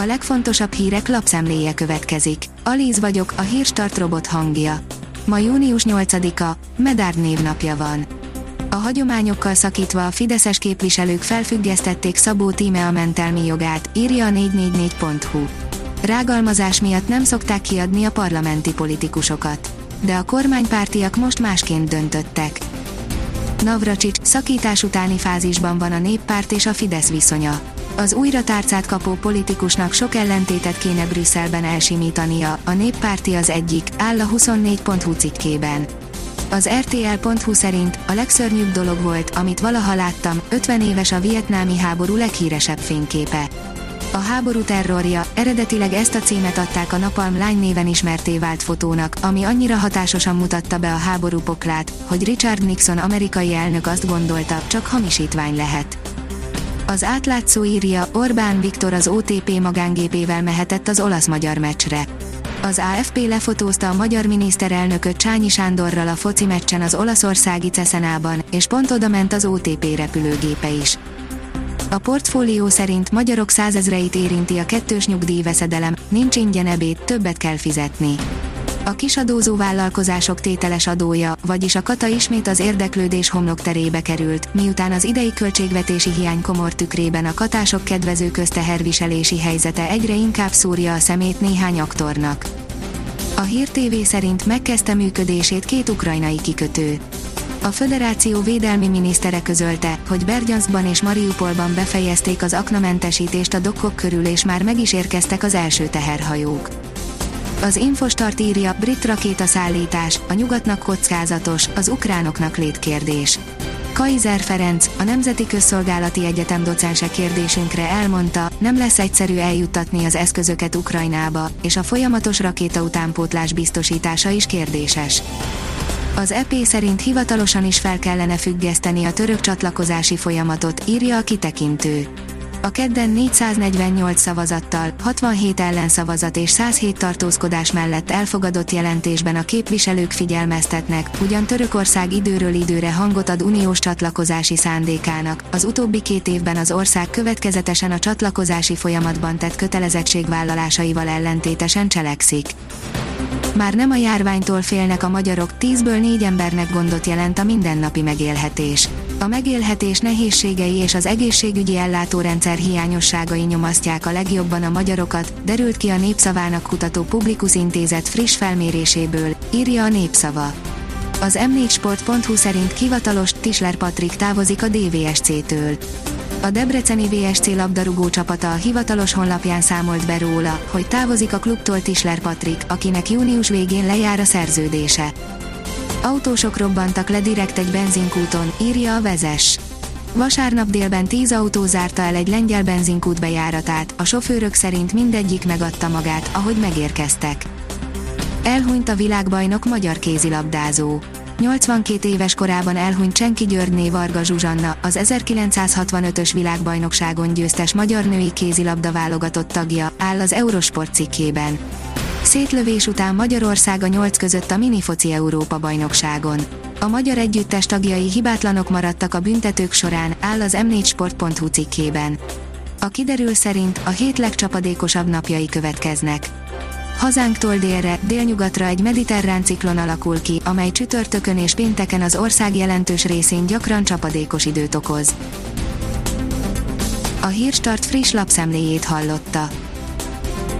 A legfontosabb hírek lapszemléje következik. Alíz vagyok, a hírstart robot hangja. Ma június 8-a, Medárd névnapja van. A hagyományokkal szakítva a fideszes képviselők felfüggesztették Szabó Tíme a mentelmi jogát, írja a 444.hu. Rágalmazás miatt nem szokták kiadni a parlamenti politikusokat. De a kormánypártiak most másként döntöttek. Navracsics, szakítás utáni fázisban van a néppárt és a Fidesz viszonya. Az újra tárcát kapó politikusnak sok ellentétet kéne Brüsszelben elsimítania, a néppárti az egyik, áll a 24.hu cikkében. Az RTL.hu szerint a legszörnyűbb dolog volt, amit valaha láttam, 50 éves a vietnámi háború leghíresebb fényképe. A háború terrorja, eredetileg ezt a címet adták a Napalm lány néven ismerté vált fotónak, ami annyira hatásosan mutatta be a háború poklát, hogy Richard Nixon amerikai elnök azt gondolta, csak hamisítvány lehet. Az átlátszó írja, Orbán Viktor az OTP magángépével mehetett az olasz-magyar meccsre. Az AFP lefotózta a magyar miniszterelnököt Csányi Sándorral a foci meccsen az olaszországi Ceszenában, és pont oda ment az OTP repülőgépe is. A portfólió szerint magyarok százezreit érinti a kettős nyugdíjveszedelem, nincs ingyen ebéd, többet kell fizetni. A kisadózó vállalkozások tételes adója, vagyis a kata ismét az érdeklődés homlokterébe került, miután az idei költségvetési hiány komor tükrében a katások kedvező közteherviselési helyzete egyre inkább szúrja a szemét néhány aktornak. A Hír TV szerint megkezdte működését két ukrajnai kikötő. A föderáció védelmi minisztere közölte, hogy Bergyanskban és Mariupolban befejezték az aknamentesítést a dokkok körül és már meg is érkeztek az első teherhajók. Az Infostart írja, brit rakétaszállítás, a nyugatnak kockázatos, az ukránoknak létkérdés. Kaiser Ferenc, a Nemzeti Közszolgálati Egyetem docense kérdésünkre elmondta, nem lesz egyszerű eljuttatni az eszközöket Ukrajnába, és a folyamatos rakéta utánpótlás biztosítása is kérdéses. Az EP szerint hivatalosan is fel kellene függeszteni a török csatlakozási folyamatot, írja a kitekintő. A kedden 448 szavazattal, 67 ellenszavazat és 107 tartózkodás mellett elfogadott jelentésben a képviselők figyelmeztetnek, ugyan Törökország időről időre hangot ad uniós csatlakozási szándékának, az utóbbi két évben az ország következetesen a csatlakozási folyamatban tett kötelezettségvállalásaival ellentétesen cselekszik. Már nem a járványtól félnek a magyarok, 10-ből 4 embernek gondot jelent a mindennapi megélhetés. A megélhetés nehézségei és az egészségügyi ellátórendszer hiányosságai nyomasztják a legjobban a magyarokat, derült ki a Népszavának kutató Publikus Intézet friss felméréséből, írja a Népszava. Az m4sport.hu szerint hivatalos Tisler Patrik távozik a DVSC-től. A Debreceni VSC labdarúgó csapata a hivatalos honlapján számolt be róla, hogy távozik a klubtól Tisler Patrik, akinek június végén lejár a szerződése. Autósok robbantak le direkt egy benzinkúton, írja a vezes. Vasárnap délben 10 autó zárta el egy lengyel benzinkút bejáratát, a sofőrök szerint mindegyik megadta magát, ahogy megérkeztek. Elhunyt a világbajnok magyar kézilabdázó. 82 éves korában elhunyt Csenki Györgyné Varga Zsuzsanna, az 1965-ös világbajnokságon győztes magyar női kézilabda válogatott tagja, áll az Eurosport cikkében. Szétlövés után Magyarország a nyolc között a minifoci Európa bajnokságon. A magyar együttes tagjai hibátlanok maradtak a büntetők során, áll az m4sport.hu cikkében. A kiderül szerint a hét legcsapadékosabb napjai következnek. Hazánktól délre, délnyugatra egy mediterrán ciklon alakul ki, amely csütörtökön és pénteken az ország jelentős részén gyakran csapadékos időt okoz. A Hírstart friss lapszemléjét hallotta.